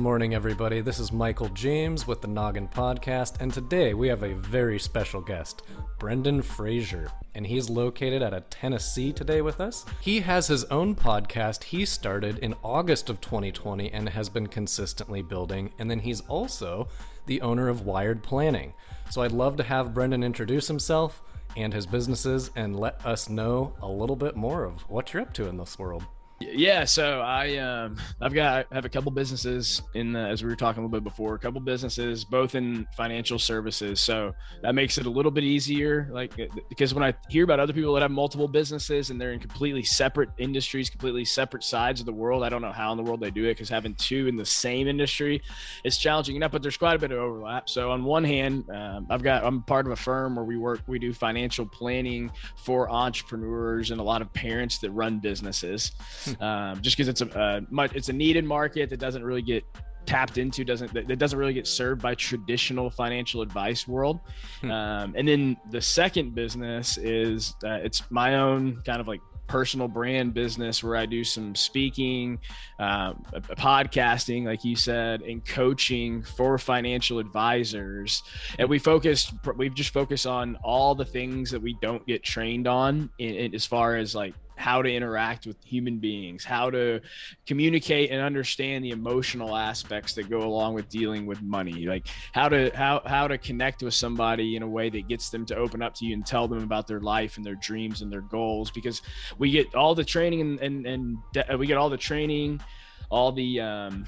morning, everybody. This is Michael James with the Noggin Podcast, and today we have a very special guest, Brendan Frazier, and he's located out of Tennessee today with us. He has his own podcast he started in August of 2020 and has been consistently building, and then he's also the owner of Wired Planning. So I'd love to have Brendan introduce himself and his businesses and let us know a little bit more of what you're up to in this world. Yeah, so I um I've got I have a couple businesses in the, as we were talking a little bit before, a couple businesses both in financial services. So that makes it a little bit easier like uh, because when I hear about other people that have multiple businesses and they're in completely separate industries, completely separate sides of the world, I don't know how in the world they do it cuz having two in the same industry is challenging enough, but there's quite a bit of overlap. So on one hand, um, I've got I'm part of a firm where we work we do financial planning for entrepreneurs and a lot of parents that run businesses um, just because it's a, a much it's a needed market that doesn't really get tapped into doesn't that doesn't really get served by traditional financial advice world hmm. um, and then the second business is uh, it's my own kind of like personal brand business where I do some speaking, um, podcasting, like you said, and coaching for financial advisors. And we focused, we've just focused on all the things that we don't get trained on in, in, as far as like how to interact with human beings, how to communicate and understand the emotional aspects that go along with dealing with money, like how to how how to connect with somebody in a way that gets them to open up to you and tell them about their life and their dreams and their goals. Because we get all the training and and, and we get all the training, all the um,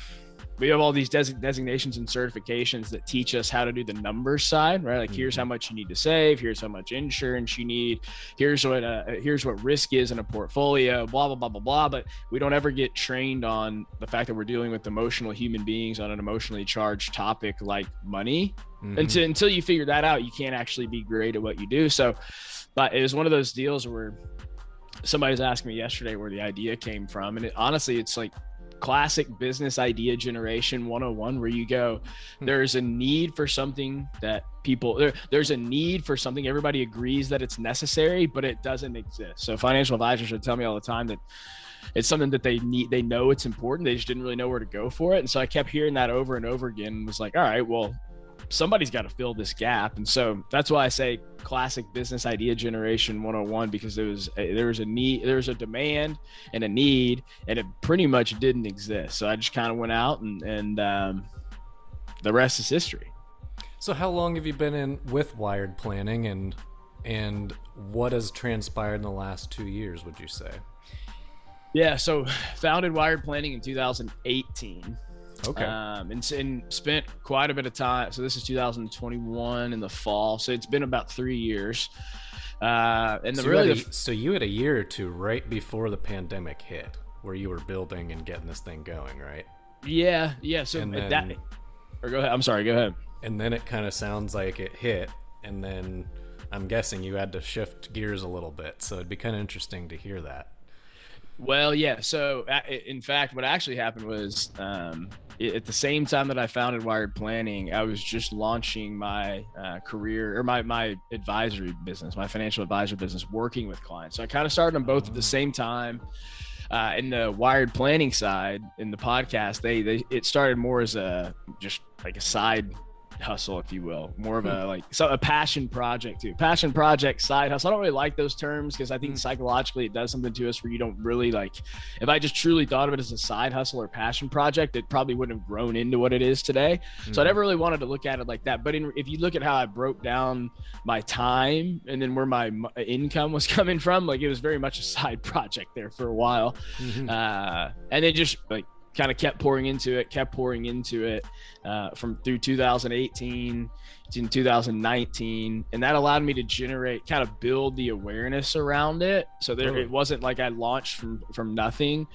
we have all these des- designations and certifications that teach us how to do the numbers side, right? Like mm-hmm. here's how mm-hmm. much you need to save, here's how much insurance you need, here's what uh, here's what risk is in a portfolio, blah blah blah blah blah. But we don't ever get trained on the fact that we're dealing with emotional human beings on an emotionally charged topic like money. Mm-hmm. Until until you figure that out, you can't actually be great at what you do. So, but it was one of those deals where somebody was asking me yesterday where the idea came from, and it, honestly, it's like classic business idea generation 101 where you go hmm. there's a need for something that people there, there's a need for something everybody agrees that it's necessary but it doesn't exist so financial advisors would tell me all the time that it's something that they need they know it's important they just didn't really know where to go for it and so i kept hearing that over and over again and was like all right well somebody's got to fill this gap. And so that's why i say classic business idea generation 101 because there was a, there was a need there was a demand and a need and it pretty much didn't exist. So i just kind of went out and and um, the rest is history. So how long have you been in with wired planning and and what has transpired in the last two years would you say? Yeah so founded wired planning in 2018 Okay. Um, and, and spent quite a bit of time. So this is 2021 in the fall. So it's been about three years. Uh, and the so really, a, so you had a year or two right before the pandemic hit, where you were building and getting this thing going, right? Yeah, yeah. So then, that, or go ahead. I'm sorry. Go ahead. And then it kind of sounds like it hit, and then I'm guessing you had to shift gears a little bit. So it'd be kind of interesting to hear that. Well, yeah. So, in fact, what actually happened was um, at the same time that I founded Wired Planning, I was just launching my uh, career or my my advisory business, my financial advisor business, working with clients. So I kind of started them both at the oh. same time. Uh, in the wired planning side, in the podcast, they, they it started more as a just like a side hustle, if you will, more of a hmm. like so a passion project too. Passion project, side hustle. I don't really like those terms because I think hmm. psychologically it does something to us where you don't really like. If I just truly thought of it as a side hustle or passion project, it probably wouldn't have grown into what it is today. Mm-hmm. So I hmm. never really wanted to look at it like that. But in, if you look at how I broke down my time and then where my income was coming from, like it was very much a side project there for a while, mm-hmm. uh, and then just like kind of kept pouring into it, kept pouring into it uh, from through 2018 to 2019, and that allowed me to generate, kind of build the awareness around it. So there, it wasn't like I launched from from nothing.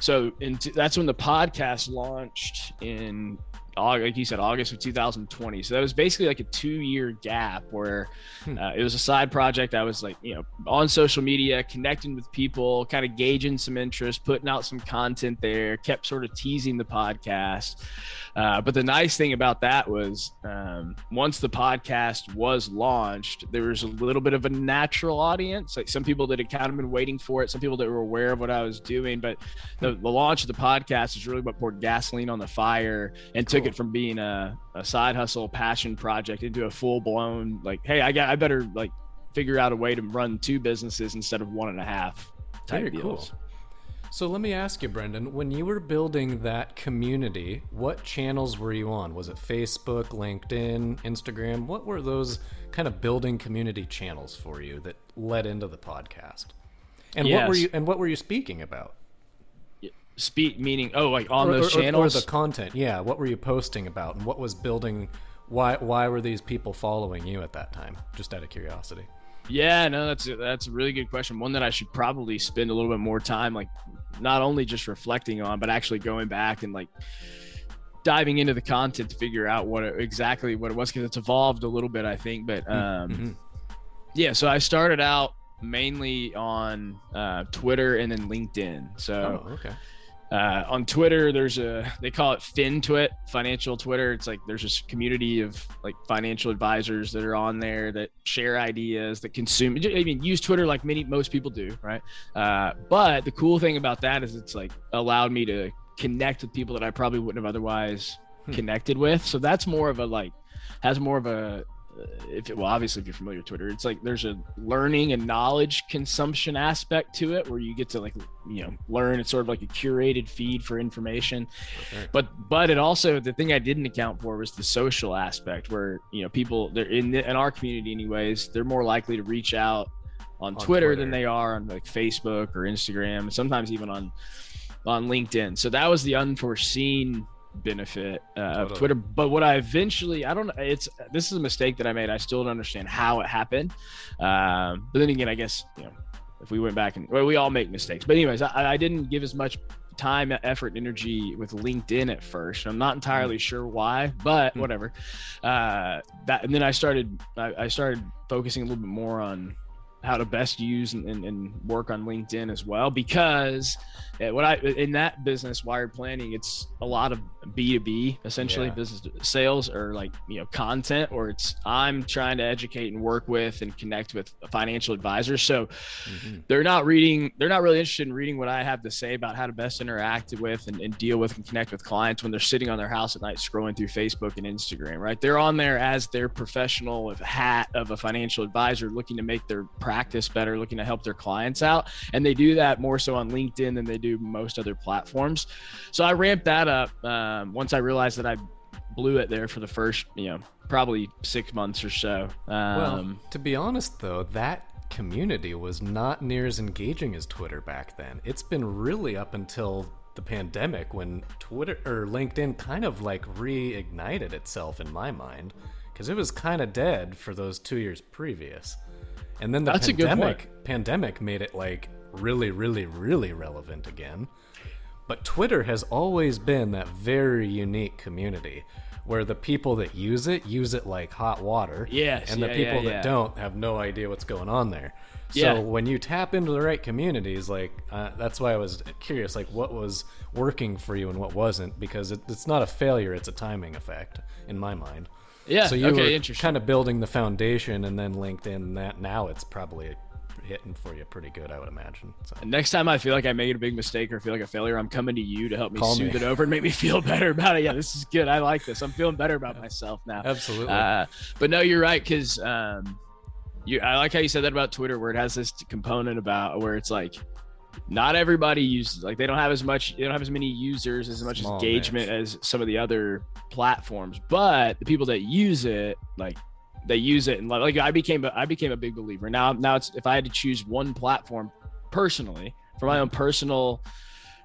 So in t- that's when the podcast launched in like you said, August of 2020. So that was basically like a two year gap where hmm. uh, it was a side project. I was like, you know, on social media, connecting with people, kind of gauging some interest, putting out some content there, kept sort of teasing the podcast. Uh, but the nice thing about that was um, once the podcast was launched, there was a little bit of a natural audience. Like some people that had kind of been waiting for it, some people that were aware of what I was doing. But the, the launch of the podcast is really what poured gasoline on the fire and cool. Took it from being a, a side hustle, passion project into a full blown like, hey, I got I better like figure out a way to run two businesses instead of one and a half. Very deals. cool. So let me ask you, Brendan, when you were building that community, what channels were you on? Was it Facebook, LinkedIn, Instagram? What were those kind of building community channels for you that led into the podcast? And yes. what were you and what were you speaking about? Speak meaning oh like on or, those or, channels or the content. Yeah, what were you posting about and what was building why why were these people following you at that time? Just out of curiosity. Yeah, no, that's a, that's a really good question. One that I should probably spend a little bit more time, like not only just reflecting on, but actually going back and like diving into the content to figure out what it, exactly what it was because it's evolved a little bit, I think. But mm-hmm. um, mm-hmm. yeah, so I started out mainly on uh, Twitter and then LinkedIn. So oh, okay uh, on Twitter, there's a they call it FinTwit, financial Twitter. It's like there's this community of like financial advisors that are on there that share ideas, that consume. I mean, use Twitter like many most people do, right? Uh, but the cool thing about that is it's like allowed me to connect with people that I probably wouldn't have otherwise hmm. connected with. So that's more of a like has more of a if it, well obviously if you're familiar with twitter it's like there's a learning and knowledge consumption aspect to it where you get to like you know learn. It's sort of like a curated feed for information. Okay. but but it also the thing i didn't account for was the social aspect where you know people they're in in our community anyways they're more likely to reach out on, on twitter, twitter, than they are on like facebook or instagram sometimes even on on linkedin. So that was the unforeseen benefit uh, of Twitter. But what I eventually, I don't, it's this is a mistake that I made. I still don't understand how it happened. Um, but then again, I guess you know, if we went back and well, we all make mistakes. But anyways, I, I didn't give as much time, effort, energy with LinkedIn at first. I'm not entirely mm. sure why, but mm. whatever. Uh, that and then I started, I, I started focusing a little bit more on how to best use and, and, and, work on LinkedIn as well because what I in that business wired planning it's a lot of B2B essentially yeah. business sales or like you know content or it's I'm trying to educate and work with and connect with financial advisors so mm-hmm. they're not reading they're not really interested in reading what I have to say about how to best interact with and, and deal with and connect with clients when they're sitting on their house at night scrolling through Facebook and Instagram right they're on there as their professional hat of a financial advisor looking to make their practice better, looking to help their clients out. And they do that more so on LinkedIn than they do most other platforms. So I ramped that up um, once I realized that I blew it there for the first, you know, probably six months or so. Um, well, to be honest, though, that community was not near as engaging as Twitter back then. It's been really up until the pandemic when Twitter or LinkedIn kind of like reignited itself in my mind because it was kind of dead for those two years previous. And then the That's pandemic pandemic made it like really, really, really relevant again. But Twitter has always been that very unique community where the people that use it use it like hot water. Yes. And the yeah, people yeah, that don't have no idea what's going on there. So yeah. when you tap into the right communities, like uh, that's why I was curious, like what was working for you and what wasn't, because it, it's not a failure; it's a timing effect in my mind. Yeah. So you okay, were kind of building the foundation, and then LinkedIn. That now it's probably hitting for you pretty good, I would imagine. So. Next time I feel like I made a big mistake or feel like a failure, I'm coming to you to help me Call soothe me. it over and make me feel better about it. Yeah, this is good. I like this. I'm feeling better about myself now. Absolutely. Uh, but no, you're right because um, you. I like how you said that about Twitter, where it has this component about where it's like not everybody uses like they don't have as much they don't have as many users as much Small engagement as some of the other platforms but the people that use it like they use it and like i became a, i became a big believer. Now now it's if i had to choose one platform personally for my own personal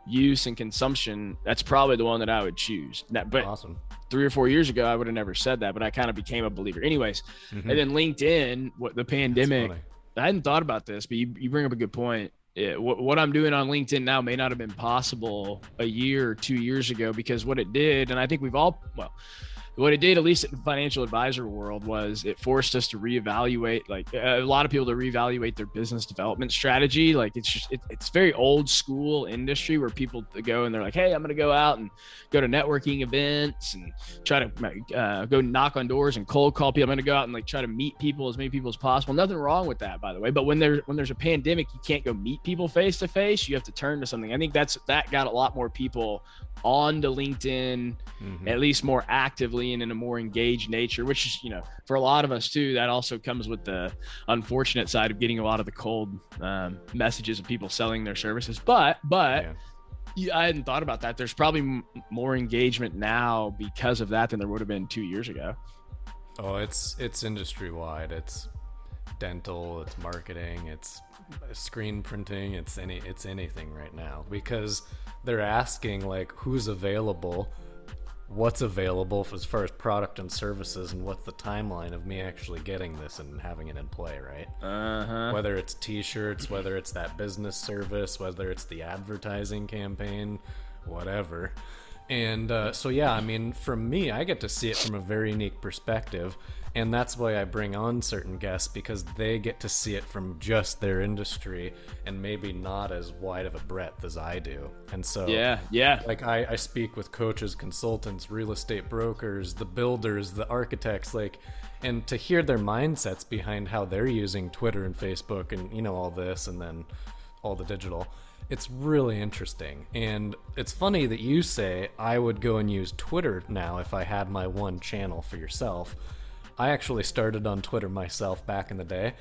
use and consumption that's probably the one that i would choose. But awesome. three or four years ago i would have never said that but i kind of became a believer. Anyways mm-hmm. and then linkedin what the pandemic i hadn't thought about this but you, you bring up a good point it, what, what I'm doing on LinkedIn now may not have been possible a year or two years ago because what it did, and I think we've all, well, what it did, at least in the financial advisor world, was it forced us to reevaluate, like a lot of people to reevaluate their business development strategy. Like it's just, it, it's very old school industry where people go and they're like, hey, I'm going to go out and go to networking events and try to uh, go knock on doors and cold call people. I'm going to go out and like try to meet people, as many people as possible. Nothing wrong with that, by the way. But when there's when there's a pandemic, you can't go meet people face to face. You have to turn to something. I think that's that got a lot more people on to LinkedIn, mm-hmm. at least more actively and in a more engaged nature, which is, you know, for a lot of us too, that also comes with the unfortunate side of getting a lot of the cold um, messages of people selling their services. But, but, yeah. Yeah, I hadn't thought about that. There's probably m- more engagement now because of that than there would have been two years ago. Oh, it's it's industry wide. It's dental. It's marketing. It's screen printing. It's any. It's anything right now because they're asking like who's available what's available as far as product and services and what's the timeline of me actually getting this and having it in play right uh-huh. whether it's t-shirts whether it's that business service whether it's the advertising campaign whatever and uh, so yeah i mean for me i get to see it from a very unique perspective and that's why I bring on certain guests because they get to see it from just their industry and maybe not as wide of a breadth as I do. And so, yeah, yeah. Like I, I speak with coaches, consultants, real estate brokers, the builders, the architects, like, and to hear their mindsets behind how they're using Twitter and Facebook and, you know, all this and then all the digital. It's really interesting. And it's funny that you say I would go and use Twitter now if I had my one channel for yourself I actually started on Twitter myself back in the day,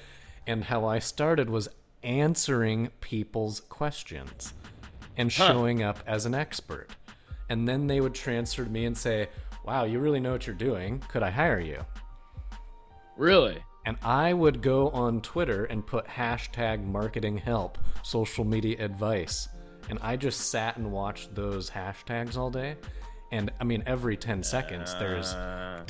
and how I started was answering people's questions and showing up as an expert. And then they would transfer to me and say, Wow, you really know what you're doing. Could I hire you? Really? And I would go on Twitter and put hashtag marketing help, social media advice. And I just sat and watched those hashtags all day and I mean every 10 seconds there's uh.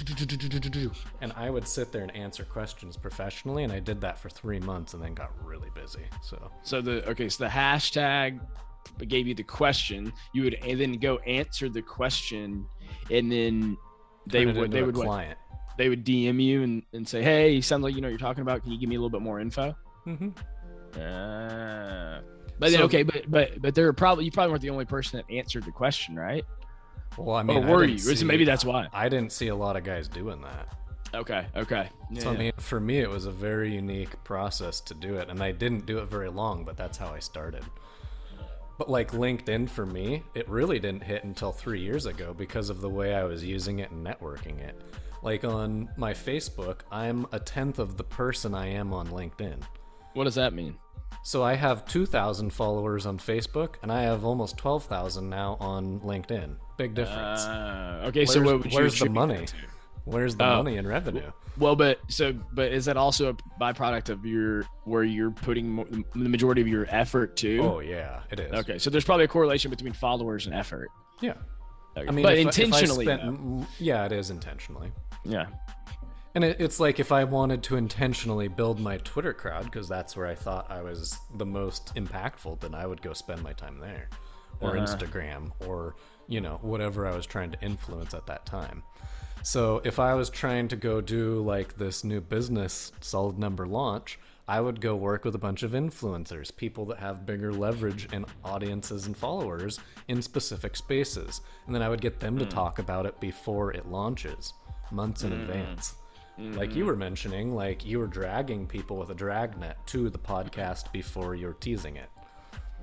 and I would sit there and answer questions professionally and I did that for 3 months and then got really busy. So So the okay, so the hashtag gave you the question, you would and then go answer the question and then they would they would client. What, they would DM you and, and say, "Hey, you sound like you know what you're talking about. Can you give me a little bit more info?" Mm-hmm. Uh, but so, okay, but but but there are probably you probably weren't the only person that answered the question, right? Well, I oh, mean, or were you? See, maybe that's why. I didn't see a lot of guys doing that. Okay. Okay. Yeah, so I mean, for me, it was a very unique process to do it, and I didn't do it very long, but that's how I started. But like LinkedIn for me, it really didn't hit until three years ago because of the way I was using it and networking it. Like on my Facebook, I'm a tenth of the person I am on LinkedIn. What does that mean? So I have 2,000 followers on Facebook, and I have almost 12,000 now on LinkedIn. Big difference. Uh, okay, where's, so what where's the money? Where's the oh. money and revenue? Well, but so, but is that also a byproduct of your where you're putting the majority of your effort to? Oh yeah, it is. Okay, so there's probably a correlation between followers and effort. Yeah. Okay. I mean, but if, intentionally. If spent, yeah, it is intentionally. Yeah. And it, it's like if I wanted to intentionally build my Twitter crowd, because that's where I thought I was the most impactful, then I would go spend my time there, or uh-huh. Instagram, or you know whatever I was trying to influence at that time. So if I was trying to go do like this new business solid number launch, I would go work with a bunch of influencers, people that have bigger leverage and audiences and followers in specific spaces. And then I would get them mm. to hmm. talk about it before it launches, months in mm. advance. Mm-hmm. Like you were mentioning, like you were dragging people with a dragnet to the podcast before you're teasing it.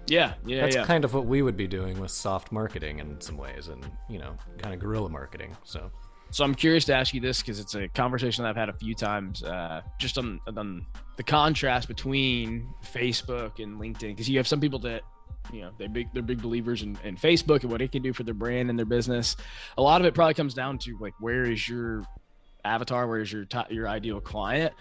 Yeah, yeah, That's yeah. kind of what we would be doing with soft marketing in some ways, and you know, kind of guerrilla marketing. So, so I'm curious to ask you this because it's a conversation that I've had a few times, uh, just on on the contrast between Facebook and LinkedIn. Because you have some people that you know they're big they're big believers in, in facebook and what it can do for their brand and their business a lot of it probably comes down to like where is your avatar where's your top, your ideal client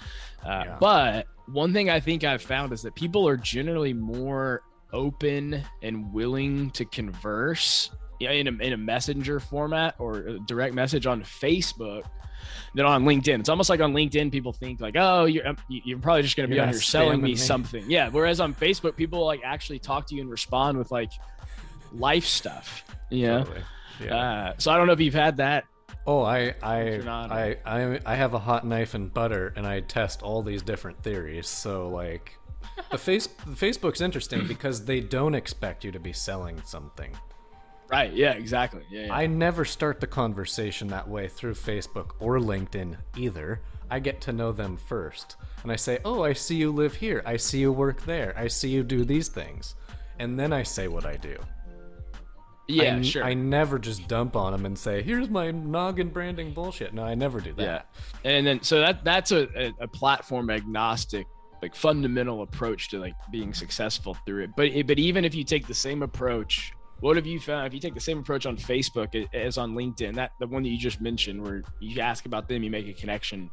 uh, yeah. but one thing i think i've found is that people are generally more open and willing to converse in a, in a messenger format or a direct message on Facebook than on LinkedIn. It's almost like on LinkedIn, people think like, oh, you're um, you're probably just going to be on here selling me, me something. Yeah. Whereas on Facebook, people like actually talk to you and respond with like life stuff. Yeah. Totally. Yeah. Uh, so I don't know if you've had that. Oh, I I, I I I have a hot knife and butter, and I test all these different theories. So like, the face Facebook's interesting because they don't expect you to be selling something. Right. Yeah. Exactly. Yeah, yeah. I never start the conversation that way through Facebook or LinkedIn either. I get to know them first, and I say, "Oh, I see you live here. I see you work there. I see you do these things," and then I say what I do. Yeah, I, sure. I never just dump on them and say, "Here's my noggin branding bullshit." No, I never do that. Yeah, and then so that that's a, a, a platform agnostic, like fundamental approach to like being successful through it. But but even if you take the same approach, what have you found? If you take the same approach on Facebook as on LinkedIn, that the one that you just mentioned, where you ask about them, you make a connection.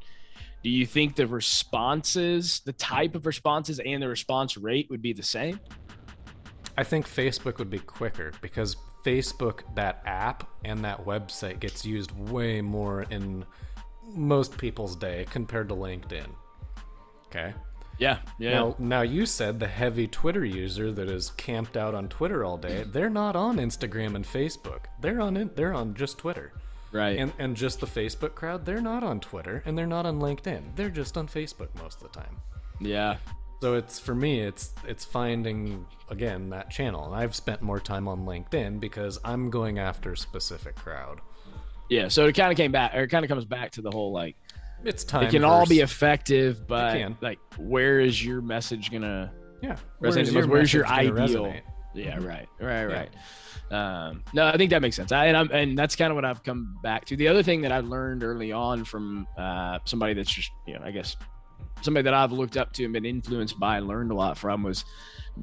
Do you think the responses, the type of responses, and the response rate would be the same? I think Facebook would be quicker because Facebook, that app and that website gets used way more in most people's day compared to LinkedIn. Okay. Yeah, yeah. Now, now you said the heavy Twitter user that is camped out on Twitter all day. They're not on Instagram and Facebook. They're on they're on just Twitter. Right. And and just the Facebook crowd, they're not on Twitter and they're not on LinkedIn. They're just on Facebook most of the time. Yeah. So it's for me, it's it's finding again that channel. And I've spent more time on LinkedIn because I'm going after a specific crowd. Yeah, so it kind of came back, or it kind of comes back to the whole like, it's time. It can all be effective, but like, where is your message gonna? Yeah, where's your, where's your ideal? Resonate? Yeah, right, right, right. Yeah. Um, no, I think that makes sense. I, and I'm, and that's kind of what I've come back to. The other thing that I learned early on from uh, somebody that's just, you know, I guess somebody that I've looked up to and been influenced by and learned a lot from was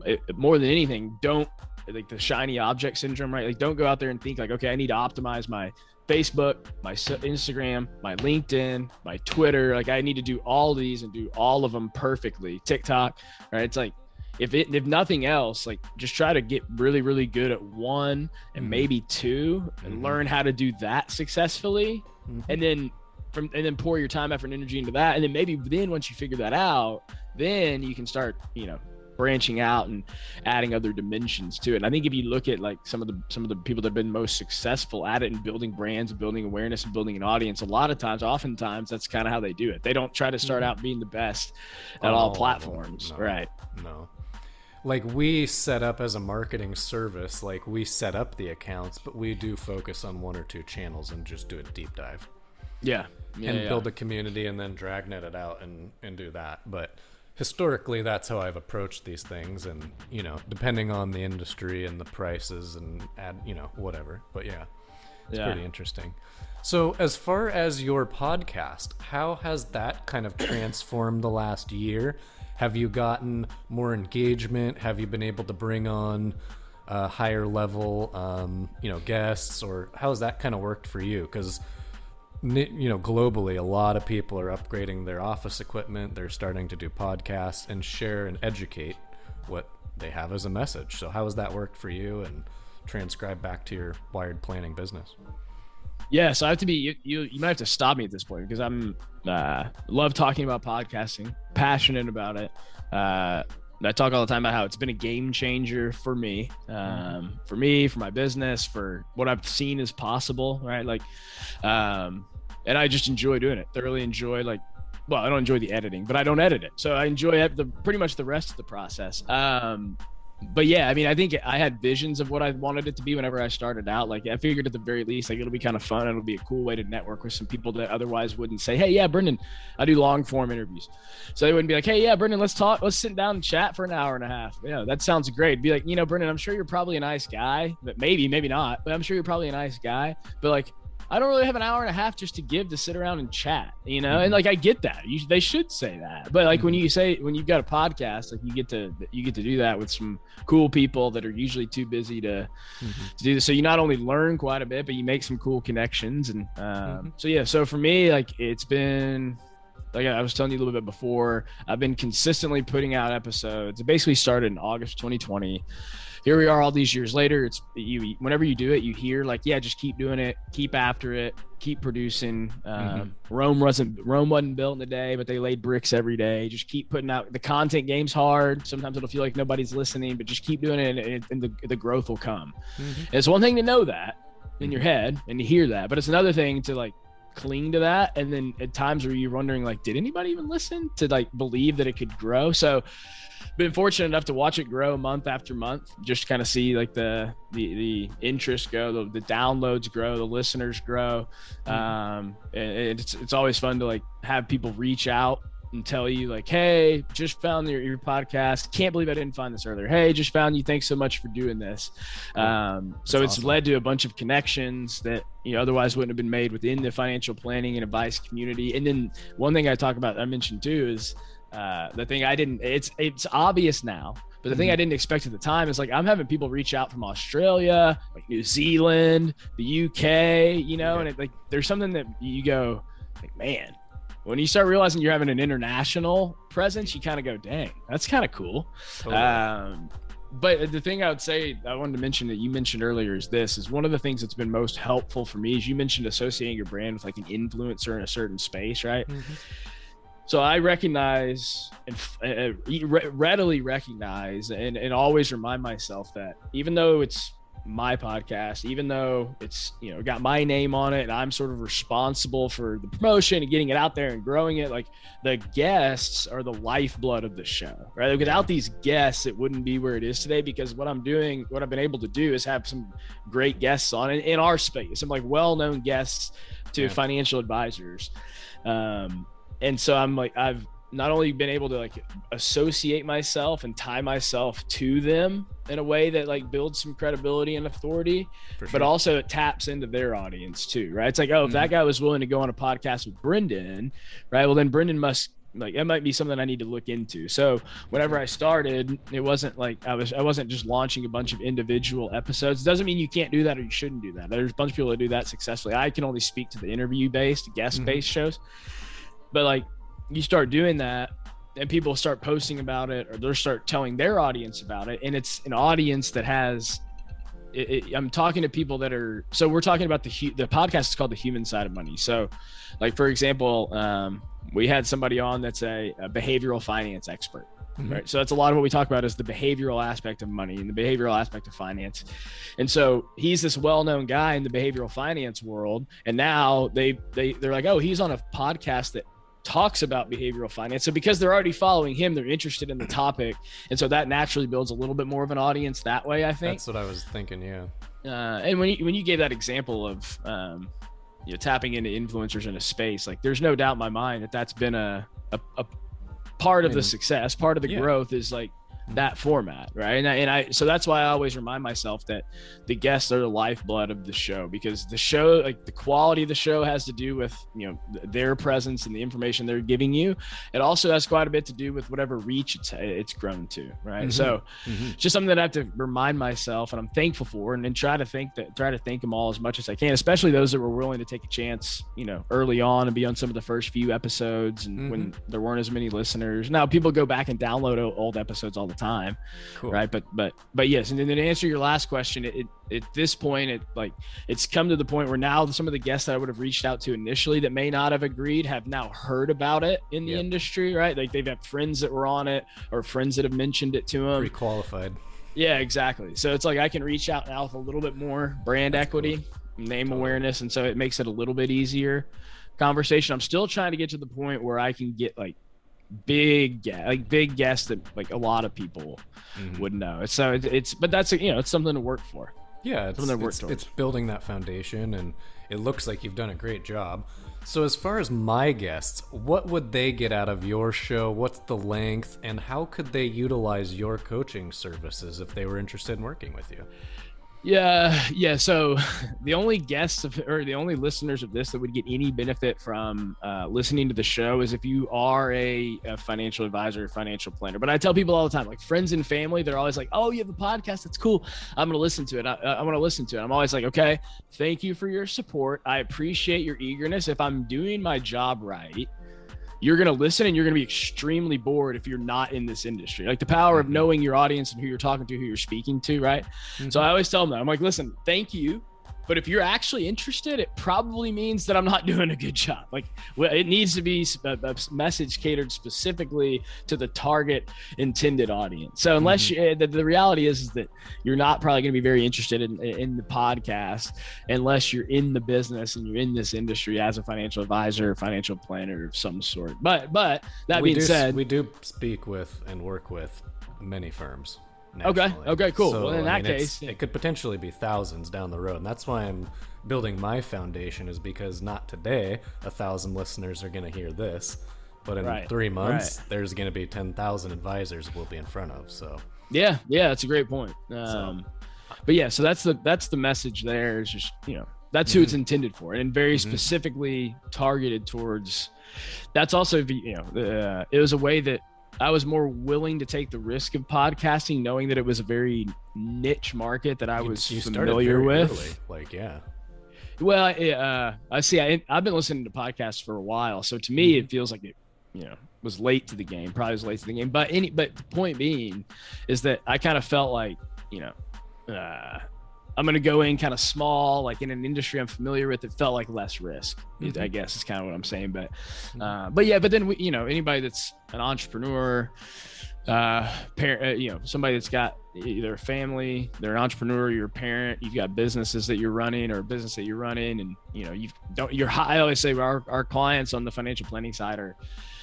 it, more than anything, don't like the shiny object syndrome, right? Like, don't go out there and think like, okay, I need to optimize my Facebook, my Instagram, my LinkedIn, my Twitter. Like, I need to do all these and do all of them perfectly. TikTok, right? It's like, if it if nothing else, like just try to get really really good at one and mm-hmm. maybe two, and mm-hmm. learn how to do that successfully, mm-hmm. and then from and then pour your time, effort, and energy into that, and then maybe then once you figure that out, then you can start, you know, branching out and adding other dimensions to it. And I think if you look at like some of the some of the people that have been most successful at it and building brands and building awareness and building an audience, a lot of times, oftentimes that's kind of how they do it. They don't try to start mm-hmm. out being the best at oh, all platforms. No, right. No. Like we set up as a marketing service, like we set up the accounts, but we do focus on one or two channels and just do a deep dive. Yeah. yeah and yeah. build a community and then dragnet it out and, and do that. But historically that's how I've approached these things and you know depending on the industry and the prices and add you know whatever. But yeah it's yeah. pretty interesting. So as far as your podcast how has that kind of transformed the last year? Have you gotten more engagement? Have you been able to bring on uh, higher level um, you know guests? Or how has that kind of worked for you? Because you know globally a lot of people are upgrading their office equipment. They're starting to do podcasts and share and educate what they have as a message. So how has that worked for you? And transcribe back to your wired planning business. Yeah so i have to be you you, you might have to stop me at this point because i'm uh love talking about podcasting passionate about it. Uh I talk all the time about how it's been a game changer for me, um, for me, for my business, for what I've seen is possible, right? Like, um, and I just enjoy doing it. Thoroughly enjoy like, well, I don't enjoy the editing, but I don't edit it, so I enjoy the pretty much the rest of the process. Um, but yeah, I mean, I think I had visions of what I wanted it to be whenever I started out. Like, I figured at the very least, like, it'll be kind of fun. It'll be a cool way to network with some people that otherwise wouldn't say, Hey, yeah, Brendan, I do long form interviews. So they wouldn't be like, Hey, yeah, Brendan, let's talk, let's sit down and chat for an hour and a half. Yeah, that sounds great. Be like, you know, Brendan, I'm sure you're probably a nice guy, but maybe, maybe not, but I'm sure you're probably a nice guy. But like, I don't really have an hour and a half just to give to sit around and chat, you know. Mm-hmm. And like I get that, you, they should say that, but like mm-hmm. when you say when you've got a podcast, like you get to you get to do that with some cool people that are usually too busy to mm-hmm. to do this. So you not only learn quite a bit, but you make some cool connections. And um, mm-hmm. so yeah, so for me, like it's been like I was telling you a little bit before, I've been consistently putting out episodes. It basically started in August 2020 here we are all these years later. It's you. Whenever you do it, you hear like, yeah, just keep doing it, keep after it, keep producing. Um, mm-hmm. Rome wasn't Rome wasn't built in a day, but they laid bricks every day. Just keep putting out the content. Game's hard. Sometimes it'll feel like nobody's listening, but just keep doing it, and, and the the growth will come. Mm-hmm. It's one thing to know that in your mm-hmm. head and to hear that, but it's another thing to like cling to that. And then at times where you're wondering like did anybody even listen to like believe that it could grow? So been fortunate enough to watch it grow month after month just kind of see like the the, the interest grow the, the downloads grow the listeners grow. Mm-hmm. um and it's, it's always fun to like have people reach out and tell you like, "Hey, just found your, your podcast. Can't believe I didn't find this earlier. Hey, just found you. Thanks so much for doing this." Um, so it's awesome. led to a bunch of connections that you know otherwise wouldn't have been made within the financial planning and advice community. And then one thing I talk about, I mentioned too, is uh, the thing I didn't. It's it's obvious now. But the thing I mm-hmm. didn't expect at the time is like I'm having people reach out from Australia, like New Zealand, the UK, you know, and it, like there's something that you go, like, man, when you start realizing you're having an international presence, you kind of go, dang, that's kind of cool. Totally. Um, but the thing I would say I wanted to mention that you mentioned earlier is this is one of the things that's been most helpful for me is you mentioned associating your brand with like an influencer in a certain space, right? Mm-hmm. So I recognize and uh, readily recognize and, and always remind myself that even though it's my podcast, even though it's you know got my name on it and I'm sort of responsible for the promotion and getting it out there and growing it. Like the guests are the lifeblood of the show, right? Without these guests, it wouldn't be where it is today because what I'm doing, what I've been able to do is have some great guests on in, in our space, some like well-known guests to yeah. financial advisors. Um, and so I'm like, I've not only been able to like associate myself and tie myself to them in a way that like builds some credibility and authority, sure. but also it taps into their audience too, right? It's like, oh, if mm-hmm. that guy was willing to go on a podcast with Brendan, right? Well, then Brendan must like it might be something I need to look into. So whenever I started, it wasn't like I was I wasn't just launching a bunch of individual episodes. It doesn't mean you can't do that or you shouldn't do that. There's a bunch of people that do that successfully. I can only speak to the interview based, guest based mm-hmm. shows. But like you start doing that and people start posting about it or they'll start telling their audience about it and it's an audience that has it, it, I'm talking to people that are so we're talking about the the podcast is called the human side of money. So, like for example, um, we had somebody on that's a, a behavioral finance expert. Mm-hmm. Right. So that's a lot of what we talk about is the behavioral aspect of money and the behavioral aspect of finance. And so he's this well-known guy in the behavioral finance world. And now they they they're like, oh, he's on a podcast that talks about behavioral finance. So because they're already following him, they're interested in the topic, and so that naturally builds a little bit more of an audience that way. I think that's what I was thinking. Yeah. Uh, and when you, when you gave that example of um, you know tapping into influencers in a space, like there's no doubt in my mind that that's been a a, a part of I mean, the success, part of the yeah. growth is like that format, right? And I, and I, so that's why I always remind myself that the guests are the lifeblood of the show because the show, like the quality of the show, has to do with you know their presence and the information they're giving you. It also has quite a bit to do with whatever reach it's it's grown to, right? Mm-hmm. So, mm-hmm. just something that I have to remind myself, and I'm thankful for, and, and try to think that try to thank them all as much as I can, especially those that were willing to take a chance, you know, early on and be on some of the first few episodes, and mm-hmm. when there weren't as many listeners. Now people go back and download old episodes all the time cool. right but but but yes and then to answer your last question it, it, at this point it like it's come to the point where now some of the guests that i would have reached out to initially that may not have agreed have now heard about it in the yep. industry right like they've had friends that were on it or friends that have mentioned it to them pre-qualified yeah exactly so it's like i can reach out now with a little bit more brand That's equity cool. name totally. awareness and so it makes it a little bit easier conversation i'm still trying to get to the point where i can get like big like big guess that like a lot of people mm-hmm. would know. So it's, it's but that's you know it's something to work for. Yeah it's, it's, it's, building that foundation and it looks like you've done a great job. So as far as my guests what would they get out of your show? What's the length and how could they utilize your coaching services if they were interested in working with you yeah, yeah. So the only guests of, or the only listeners of this that would get any benefit from uh, listening to the show is if you are a, a, financial advisor, or financial planner. But I tell people all the time, like friends and family, they're always like, "Oh, you have a podcast? That's cool. I'm gonna listen to it. I, I want to listen to it." I'm always like, "Okay, thank you for your support. I appreciate your eagerness. If I'm doing my job right." You're going to listen and you're going to be extremely bored if you're not in this industry. Like the power of Mhm. knowing your audience and who you're talking to, who you're speaking to, right? So I always tell them that. I'm like, listen, thank you. But if you're actually interested, it probably means that I'm not doing a good job. Like, it needs to be a, message catered specifically to the target intended audience. So, unless mm-hmm. you, eh, the, the reality is, is that you're not probably going to be very interested in, in the podcast unless you're in the business and you're in this industry as a financial advisor, financial planner of some sort. But, but that we being do, said, we do speak with and work with many firms. Okay, nationally. okay, cool. Well, in that it's- case, yeah. it could potentially be thousands down the road, and that's why I'm building my foundation. Is because not today a thousand listeners are going to hear this, but in Right, three months there's going to be ten thousand advisors we'll be in front of. So Yeah, yeah, that's a great point. Um, but yeah, so that's the that's the message there. Is just you know that's who it's intended for, and very Mhm. specifically targeted towards. That's also the- you know uh, it was a way that I was more willing to take the risk of podcasting, knowing that it was a very niche market that I You- was you familiar with. early. Like yeah, Well, I- uh, I see. I, I've been listening to podcasts for a while, so to me, it feels like it, you know, was late to the game. Probably was late to the game. But any, but the point being, is that I kind of felt like, you know, uh, I'm gonna go in kind of small, like in an industry I'm familiar with. It felt like less risk. Mhm. I guess is kind of what I'm saying. But, uh, but yeah. But then we, you know, anybody that's an entrepreneur, uh, parent, uh, you know, somebody that's got either a family, they're an entrepreneur, you're a parent, you've got businesses that you're running or a business that you're running, and you know, you don't. You're high. I always say our our clients on the financial planning side are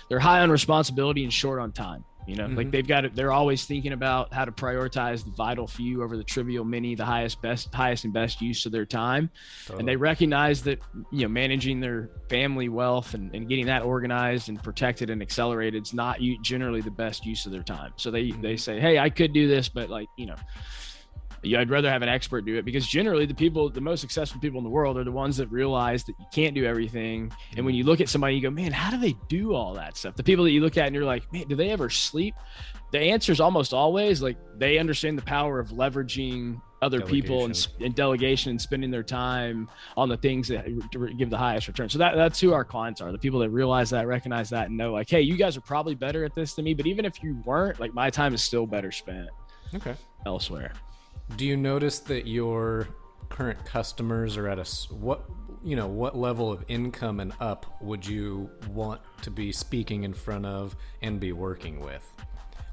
they're high on responsibility and short on time. You know, like Mhm. they've got it. They're always thinking about how to prioritize the vital few over the trivial many, the highest best, highest and best use of their time and they recognize that you know managing their family wealth and, and getting that organized and protected and accelerated is not generally the best use of their time so they they say hey i could do this but like you know yeah, I'd rather have an expert do it because generally the people, the most successful people in the world are the ones that realize that you can't do everything. And when you look at somebody, you go, man, how do they do all that stuff? The people that you look at and you're like, man, do they ever sleep? The answer is almost always like they understand the power of leveraging other people and, Delegation. and delegation and spending their time on the things that give the highest return. So that, that's who our clients are. The people that realize that, recognize that, and know like, hey, you guys are probably better at this than me. But even if you weren't, like my time is still better spent okay. elsewhere. Do you notice that your current customers are at a what you know what level of income and up would you want to be speaking in front of and be working with?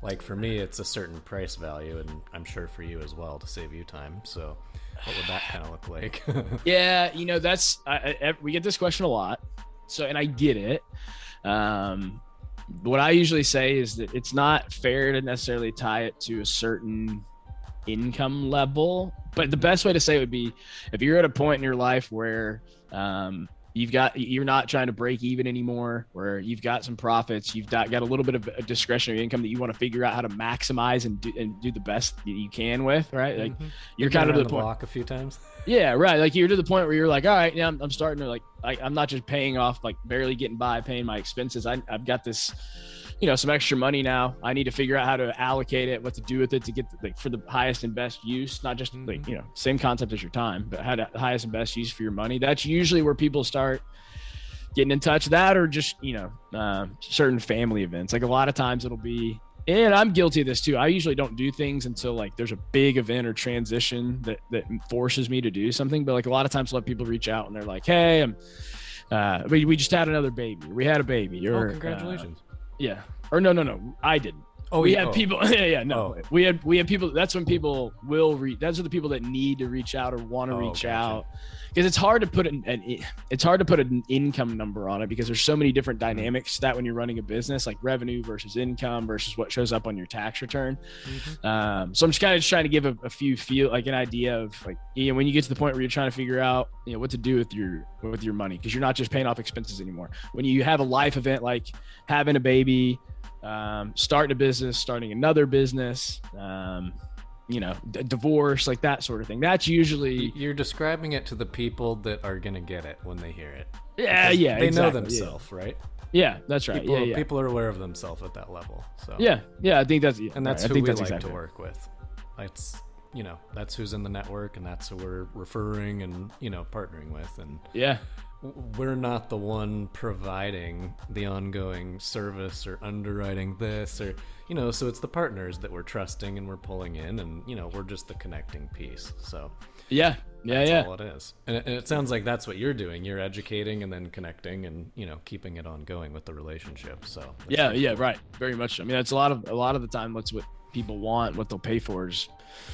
Like for me, it's a certain price value, and I'm sure for you as well to save you time. So, what would that kind of look like? Yeah, you know that's I, I, we get this question a lot, so and I get it. Um, what I usually say is that it's not fair to necessarily tie it to a certain income level, but the best way to say it would be if you're at a point in your life where um, you've got you're not trying to break even anymore, where you've got some profits, you've got, got a little bit of a discretionary income that you want to figure out how to maximize and do, and do the best that you can with, right? Like Mhm. you're kind of to the point. block a few times. Yeah, right. Like you're to the point where you're like, all right, yeah, I'm, I'm starting to like, I, I'm not just paying off, like barely getting by, paying my expenses. I, I've got this, you know, some extra money now. I need to figure out how to allocate it, what to do with it to get the, like for the highest and best use. Not just like Mhm. you know, same concept as your time, but how to highest and best use for your money. That's usually where people start getting in touch. That or just you know, um, certain family events. Like a lot of times it'll be and I'm guilty of this too. I usually don't do things until like there's a big event or transition that that forces me to do something. But like a lot of times, let people reach out and they're like, "Hey, I'm, uh, we we just had another baby. We had a baby." Or Oh, uh, congratulations! Yeah. Or no, no, no. I didn't. oh, we yeah, had oh. people. Yeah, yeah. No, Oh. we had we had people. That's when people will reach. Those are the people that need to reach out or want to Oh, reach gotcha. out. Because it's hard to put an, an it's hard to put an income number on it because there's so many different Mm-hmm. dynamics that when you're running a business like revenue versus income versus what shows up on your tax return. Mhm. Um, so I'm just kind of just trying to give a, a few feel like an idea of like you know when you get to the point where you're trying to figure out you know what to do with your with your money because you're not just paying off expenses anymore. When you have a life event like having a baby, um, starting a business, starting another business, um, you know, d- divorce, like that sort of thing. That's usually You're describing it to the people that are gonna get it when they hear it. yeah, Because yeah, They exactly, know yeah. themselves, right? Yeah, that's right. People, yeah, yeah, people are aware of themselves at that level. So yeah, yeah. I think that's yeah, and that's right, who I think we that's like exactly to work with. That's you know that's who's in the network, and that's who we're referring and you know partnering with. And Yeah, we're not the one providing the ongoing service or underwriting this or you know so it's the partners that we're trusting and we're pulling in and you know we're just the connecting piece. So yeah. Yeah that's yeah. all it is. And it, and it sounds like that's what you're doing. You're educating and then connecting and you know keeping it ongoing with the relationship. So yeah yeah cool. right. Very much i mean that's a lot of a lot of the time that's what people want what they'll pay for is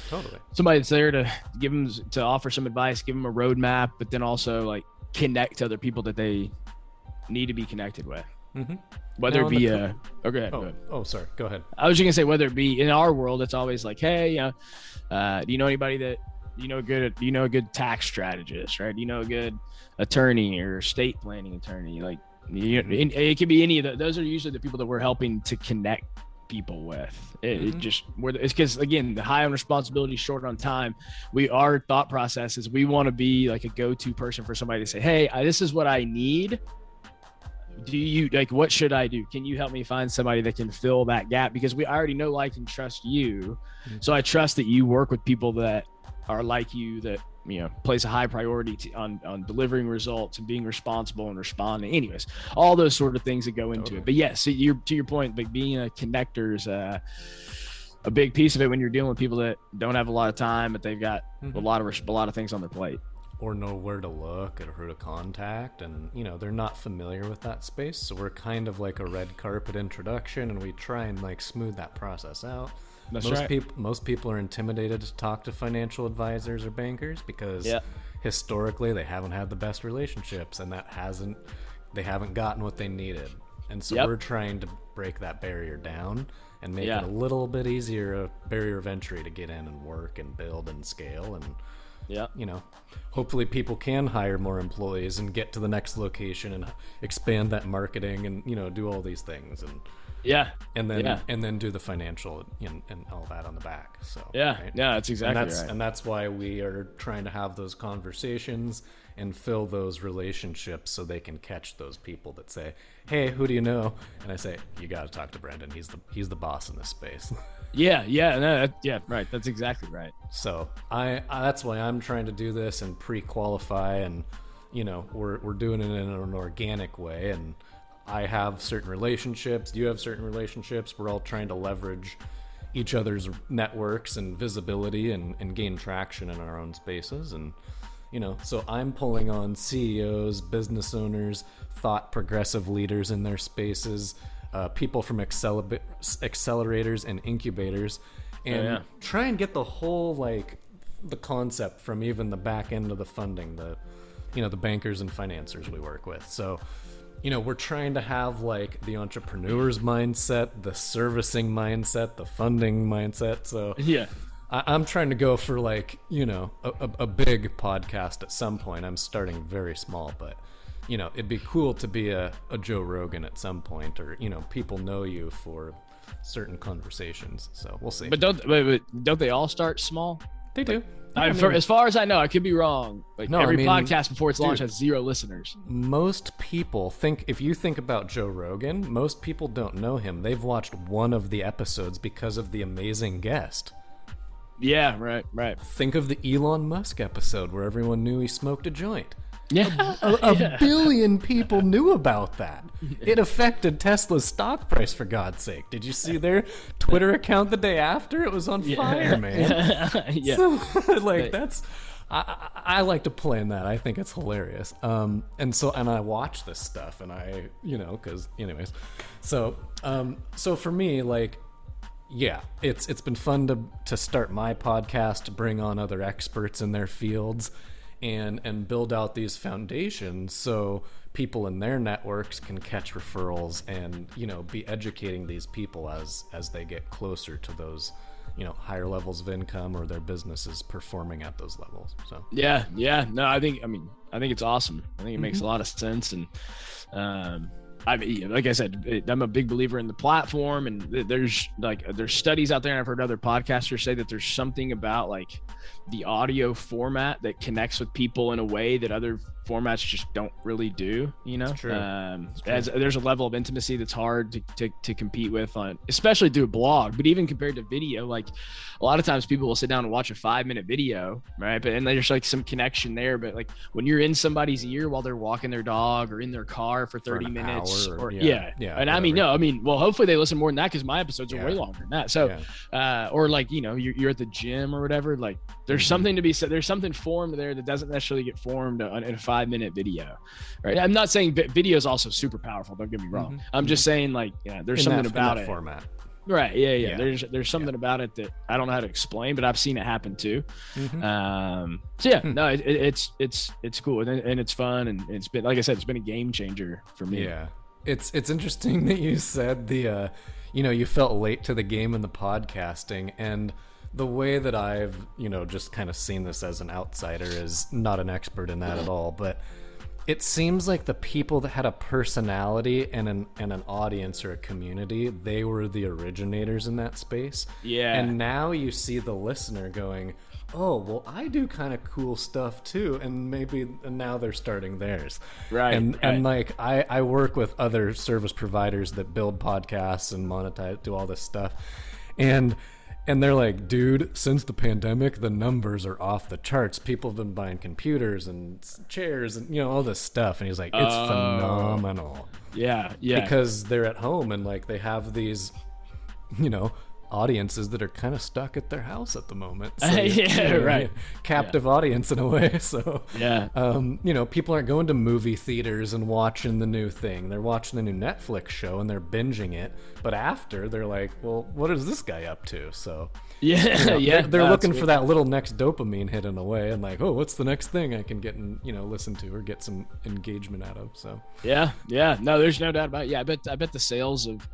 totally. somebody that's there to give them to offer some advice give them a roadmap but then also like connect to other people that they need to be connected with mm-hmm. whether Now it be a oh, go ahead, go oh, ahead. oh sorry go ahead I was just gonna say whether it be in our world, it's always like, hey, you know, uh, do you know anybody that you know good? Do you know a good tax strategist, right? Do you know a good attorney or estate planning attorney? Like, you, it, it could be any of the, those. Are usually the people that we're helping to connect people with. It, it Mhm. just we're, it's because again, the high on responsibility, short on time. We our thought process is we want to be like a go-to person for somebody to say, hey, I, this is what I need do you like what should i do can you help me find somebody that can fill that gap because we already know like and trust you Mhm. so i trust that you work with people that are like you that you know place a high priority to, on on delivering results and being responsible and responding anyways all those sort of things that go into Totally. it but yes so you're to your point like being a connector is uh, a big piece of it when you're dealing with people that don't have a lot of time but they've got a Mhm. lot of a lot of things on their plate or know where to look or who to contact and you know they're not familiar with that space so we're kind of like a red carpet introduction and we try and like smooth that process out That's most right. people most people are intimidated to talk to financial advisors or bankers because Yeah. historically they haven't had the best relationships and that hasn't they haven't gotten what they needed and so Yep. we're trying to break that barrier down and make Yeah. it a little bit easier a barrier of entry to get in and work and build and scale and yeah you know, hopefully people can hire more employees and get to the next location and expand that marketing and you know do all these things and yeah and then Yeah. and then do the financial and, and all that on the back. So yeah right? yeah that's exactly and that's right and that's why we are trying to have those conversations and fill those relationships so they can catch those people that say, "Hey, who do you know?" And I say, "You got to talk to Brendan. He's the he's the boss in this space." Yeah, yeah, no, that, yeah, right. That's exactly right. So I, I that's why I'm trying to do this and pre-qualify, and you know we're we're doing it in an organic way, and I have certain relationships. You have certain relationships. We're all trying to leverage each other's networks and visibility and, and gain traction in our own spaces and you know so i'm pulling on ceos business owners thought progressive leaders in their spaces uh, people from acceler- accelerators and incubators and yeah. try and get the whole like the concept from even the back end of the funding the you know the bankers and financiers we work with so you know we're trying to have like the entrepreneur's mindset the servicing mindset the funding mindset so Yeah, I, I'm trying to go for like you know a, a, a big podcast at some point. I'm starting very small, but you know it'd be cool to be a, a Joe Rogan at some point, or you know people know you for certain conversations. So we'll see. but don't but, but don't they all start small? they do. I, I for, as far as I know, I could be wrong. Like No, I every mean, podcast before it's launched dude. has zero listeners. most people think if you think about Joe Rogan, most people don't know him. They've watched one of the episodes because of the amazing guest. Yeah, right, right. Think of the Elon Musk episode where everyone knew he smoked a joint. Yeah, A, a billion people knew about that. It affected Tesla's stock price, for God's sake. Did you see their Twitter account the day after? It was on fire, man. yeah. So, like, that's. I, I, I like to play in that. I think it's hilarious. Um, and so, and I watch this stuff, and I, you know, because, anyways. So, um, so for me, like, yeah, it's it's been fun to to start my podcast to bring on other experts in their fields and and build out these foundations so people in their networks can catch referrals and you know be educating these people as as they get closer to those you know higher levels of income or their businesses performing at those levels so Yeah, yeah. No, I think I mean I think it's awesome. I think it makes a Mm-hmm. lot of sense, and um, I mean, like I said, I'm a big believer in the platform, and there's like there's studies out there, and I've heard other podcasters say that there's something about like the audio format that connects with people in a way that other formats just don't really do. You know. Um, as there's a level of intimacy that's hard to, to to compete with on, especially through a blog. But even compared to video, like a lot of times people will sit down and watch a five minute video, right? But and there's like some connection there. But like when you're in somebody's ear while they're walking their dog or in their car for For 30 an minutes, hour or, or- yeah, yeah, yeah, And I mean, no, I mean, well, hopefully they listen more than that because my episodes are Yeah. way longer than that. So Yeah. uh, or like you know you're, you're at the gym or whatever like there's Mhm. something to be said there's something formed there that doesn't necessarily get formed on- in a five minute video right i'm not saying video is also super powerful don't get me wrong Mhm. i'm just saying like yeah there's In something that- about it format. right yeah, yeah Yeah. there's there's something about it that i don't know how to explain but i've seen it happen too Mhm. um so yeah Hmm. no it, it- it's it's it's cool and, and it's fun and it's been like i said it's been a game changer for me Yeah. It's it's interesting that you said the uh you know, you felt late to the game in the podcasting and the way that I've, you know, just kind of seen this as an outsider is not an expert in that at all, but it seems like the people that had a personality and an and an audience or a community, they were the originators in that space. yeah And now you see the listener going, "Oh, well, I do kind of cool stuff too," and maybe and now they're starting theirs. Right, And right. and like I I work with other service providers that build podcasts and monetize, do all this stuff, and. And they're like, dude, since the pandemic, the numbers are off the charts. People have been buying computers and chairs and, you know, all this stuff. And he's like, it's Oh. phenomenal yeah yeah because they're at home and like they have these you know audiences that are kind of stuck at their house at the moment. So, Yeah, you know, right. captive audience in a way so yeah. um, you know people aren't going to movie theaters and watching the new thing. They're watching the new netflix show and they're binging it but after they're like well what is this guy up to? So yeah you know, yeah they're, they're no, looking for that little next dopamine hit in a way and like oh what's the next thing i can get and you know listen to or get some engagement out of? So Yeah, yeah. No, there's no doubt about it. Yeah, I bet I bet the sales of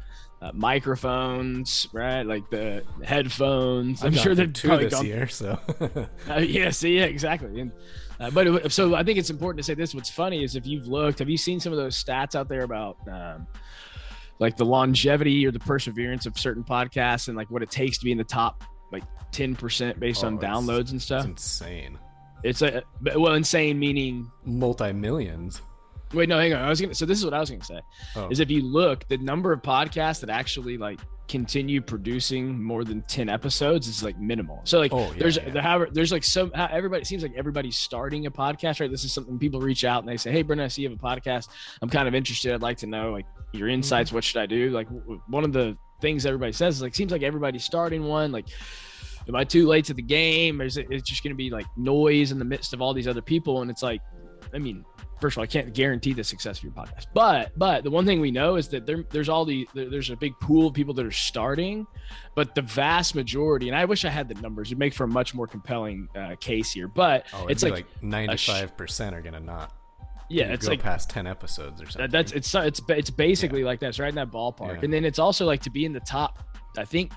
uh, microphones, right? Like the headphones. I'm sure they're two this gone- year so Uh, yeah, see, yeah, exactly. And uh, but it, so I think it's important to say this. What's funny is if you've looked, have you seen some of those stats out there about um, like the longevity or the perseverance of certain podcasts and like what it takes to be in the top like 10% based Oh, on downloads and It's stuff? insane. It's a well, insane meaning. Multi millions. Wait, no, hang on. I was gonna. So this is what I was gonna say. Oh. is if you look the number of podcasts that actually like continue producing more than 10 episodes is like minimal so like Oh, yeah, there's yeah. the however there's like some how everybody it seems like everybody's starting a podcast right this is something people reach out and they say hey Brendan I see you have a podcast I'm kind of interested I'd like to know like your mm-hmm. insights what should I do like one of the things everybody says is like seems like everybody's starting one like am I too late to the game or is it it's just going to be like noise in the midst of all these other people and it's like I mean first of all, I can't guarantee the success of your podcast, but but the one thing we know is that there, there's all the there, there's a big pool of people that are starting, but the vast majority, and I wish I had the numbers, would make for a much more compelling uh, case here. But Oh, it's like, like ninety-five percent are gonna not. yeah, it's go like past ten episodes or something. that's it's it's it's basically like that. It's right in that ballpark, Yeah. and then it's also like to be in the top. I think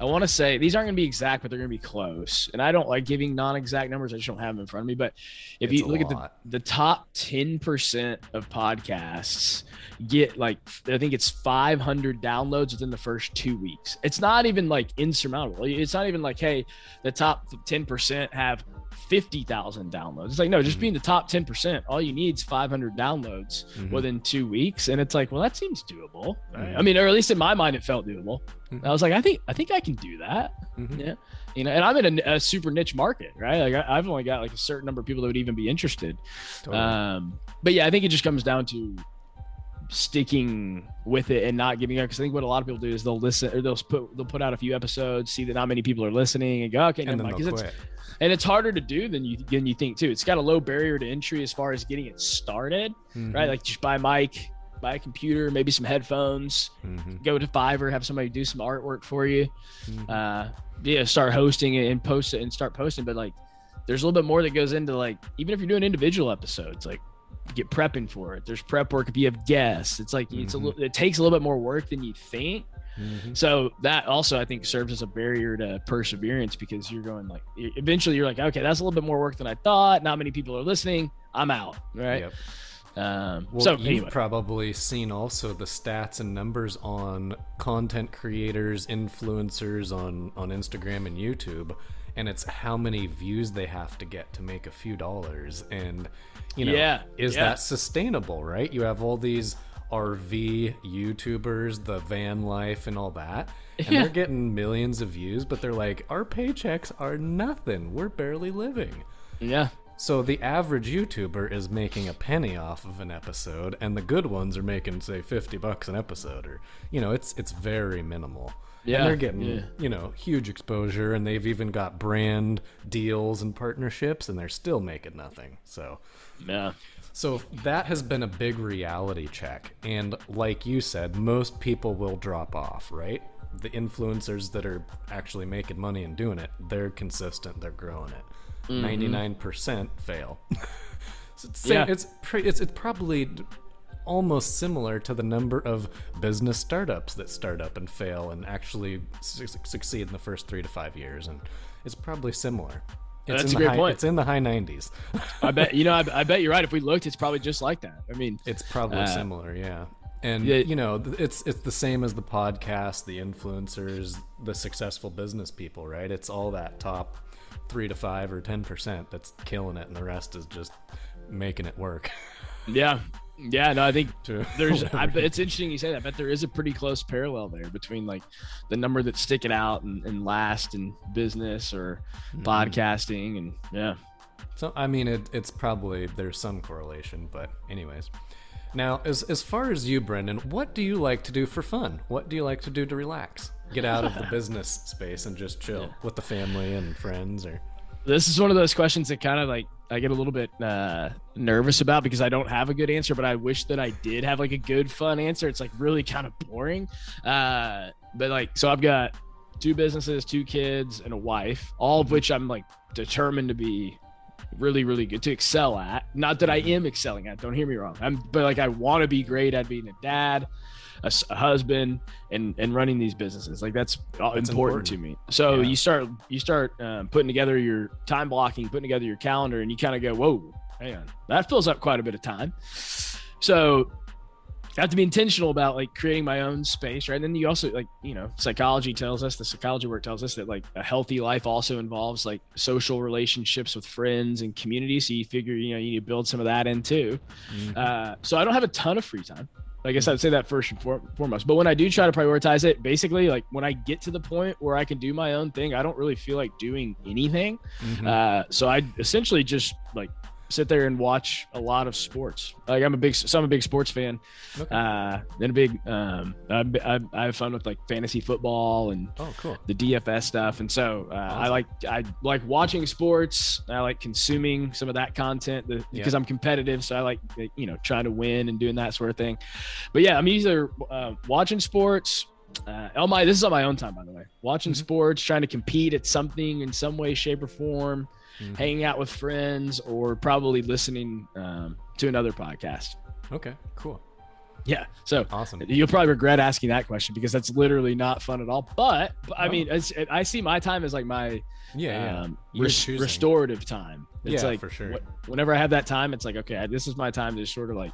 I want to say these aren't going to be exact, but they're going to be close. And I don't like giving non-exact numbers. I just don't have them in front of me. But if It's you look at the the top 10% of podcasts get like I think it's 500 downloads within the first 2 weeks. It's not even like insurmountable. It's not even like hey, the top 10% have 50,000 downloads. It's like no, just Mhm. being the top 10%, all you need is 500 downloads Mhm. within 2 weeks and it's like, well that seems doable. right? Mhm. I mean, or at least in my mind it felt doable. Mhm. I was like, I think I think I can do that Mhm. yeah you know and i'm in a, a super niche market right like I, i've only got like a certain number of people that would even be interested Totally. um but yeah i think it just comes down to sticking with it and not giving up because i think what a lot of people do is they'll listen or they'll put they'll put out a few episodes see that not many people are listening and go okay and never then mind 'Cause they'll it's, and it's harder to do than you than you think too it's got a low barrier to entry as far as getting it started Mhm. right like just buy a mic buy a computer maybe some headphones Mhm. go to fiverr have somebody do some artwork for you Mhm. uh yeah start hosting it and post it and start posting but like there's a little bit more that goes into like even if you're doing individual episodes like get prepping for it. There's prep work if you have guests. It's like it's a Mhm. little it takes a little bit more work than you think. Mhm. so that also i think serves as a barrier to perseverance because you're going like eventually you're like okay that's a little bit more work than i thought. Not many people are listening. I'm out. Right? Yep. Um, Well, so you've anyway, probably seen also the stats and numbers on content creators, influencers on on Instagram and YouTube, and it's how many views they have to get to make a few dollars. And you know, Yeah, is yeah. that sustainable? Right? You have all these RV YouTubers, the van life, and all that. And Yeah. they're getting millions of views, but they're like, our paychecks are nothing. We're barely living. yeah, So the average YouTuber is making a penny off of an episode, and the good ones are making say fifty bucks an episode, or you know, it's it's very minimal. Yeah, and they're getting yeah. you know huge exposure, and they've even got brand deals and partnerships, and they're still making nothing. So, yeah, so that has been a big reality check, and like you said, most people will drop off, right? The influencers that are actually making money and doing it, they're consistent, they're growing it. Mm-hmm. 99 percent fail. so it's, Yeah. it's, pre- it's it's probably almost similar to the number of business startups that start up and fail and actually su- succeed in the first three to five years, and it's probably similar. It's That's in a great high, point. It's in the high 90s. I bet you know. I, I bet you're right. If we looked, it's probably just like that. I mean, It's probably Uh, similar, yeah. And yeah. you know, it's it's the same as the podcast, the influencers, the successful business people, right? It's all that top three to five or ten percent that's killing it, and the rest is just making it work. yeah, yeah. No, I think there's. I it's interesting you say that. I bet there is a pretty close parallel there between like the number that's sticking out and, and last in business or Mm-hmm. podcasting, and yeah. So I mean, it, it's probably there's some correlation, but anyways. Now, as as far as you, Brendan, what do you like to do for fun? What do you like to do to relax? Get out of the business space and just chill with the family and friends, or this is one of those questions that kind of like I get a little bit uh, nervous about because I don't have a good answer, but I wish that I did have like a good fun answer. It's like really kind of boring. Uh, but like, so I've got two businesses, two kids, and a wife, all of which I'm like determined to be really, really good to excel at. Not that I am excelling at. Don't hear me wrong. I'm, but like I want to be great at being a dad, a husband, and and running these businesses. Like that's, That's important, to me. So Yeah. you start you start um, putting together your time blocking, putting together your calendar, and you kind of go, whoa, hang on, that fills up quite a bit of time. So I have to be intentional about like creating my own space, right? And then you also like, you know, psychology tells us, the psychology work tells us that like a healthy life also involves like social relationships with friends and community. So you figure, you know, you need to build some of that in too. Uh, so I don't have a ton of free time. I guess I'd say that first and foremost. But when I do try to prioritize it, basically, like when I get to the point where I can do my own thing, I don't really feel like doing anything. Mhm. Uh, so I essentially just like sit there and watch a lot of sports. Like I'm a big, so I'm a big sports fan. Okay. Uh, then a big, um, I, I, I have fun with like fantasy football and oh, cool. the DFS stuff, and so uh, I like I like watching sports. I like consuming some of that content the, because I'm competitive, so I like you know trying to win and doing that sort of thing. But yeah, I'm either uh, watching sports. Uh, on my this is on my own time, by the way. Watching Mhm. sports, trying to compete at something in some way, shape, or form, Mhm. hanging out with friends, or probably listening um, to another podcast. Okay, cool, Yeah, so awesome. You'll probably regret asking that question because that's literally not fun at all. But, but I No. mean, it's, it, I see my time as like my Yeah, yeah. um, You're res- restorative time. It's Yeah, like for sure. wh- whenever I have that time, it's like okay, this is my time to sort of like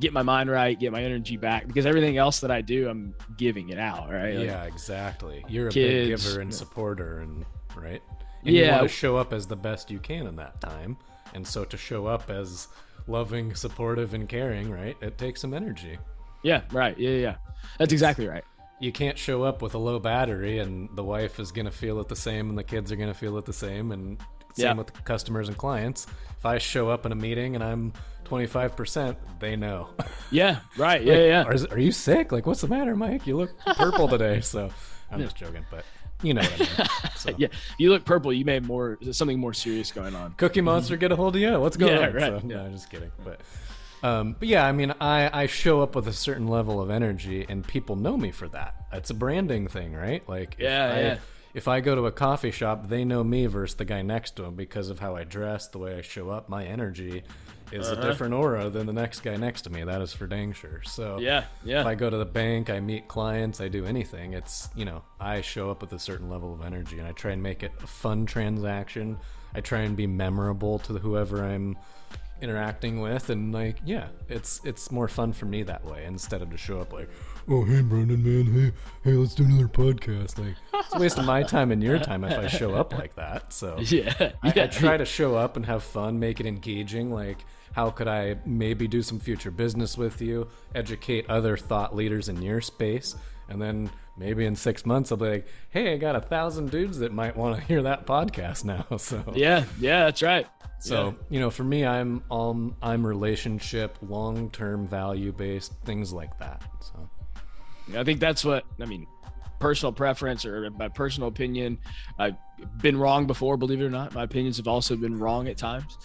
get my mind right, get my energy back because everything else that I do, I'm giving it out. Right? Like, yeah, exactly. You're a kids, big giver and supporter, and right. And you Yeah. want to show up as the best you can in that time, and so to show up as loving, supportive, and caring, right? It takes some energy. yeah. Right. Yeah. Yeah. That's exactly right. You can't show up with a low battery, and the wife is gonna feel it the same, and the kids are gonna feel it the same, and same Yeah. with customers and clients. If I show up in a meeting and I'm 25%, they know. Yeah. Right. Yeah. Yeah. Are, are you sick? Like, what's the matter, Mike? You look purple today. So I'm just joking, but you know what I mean. So, Yeah. You look purple, you may have more something more serious going on. Cookie Monster, get a hold of you. What's going Yeah, on? right, So, yeah. No, just kidding. But, um, but yeah, I mean, I, I show up with a certain level of energy, and people know me for that. It's a branding thing, right? Like, if Yeah, I, yeah. if I go to a coffee shop, they know me versus the guy next to him because of how I dress, the way I show up, my energy is uh-huh. a different aura than the next guy next to me. That is for dang sure. So yeah, yeah. If I go to the bank, I meet clients, I do anything. It's you know I show up with a certain level of energy, and I try and make it a fun transaction. I try and be memorable to whoever I'm interacting with, and like yeah, it's it's more fun for me that way instead of to show up like oh hey Brendan man hey hey let's do another podcast like it's a waste of my time and your time if I show up like that so yeah, yeah. I, I try to show up and have fun make it engaging like how could I maybe do some future business with you educate other thought leaders in your space and then maybe in six months I'll be like, hey, I got a thousand dudes that might want to hear that podcast now. So yeah, yeah, that's right. So yeah. you know, for me, I'm um I'm relationship, long term value based things like that. So I think that's what I mean. Personal preference or my personal opinion. I've been wrong before, believe it or not. My opinions have also been wrong at times.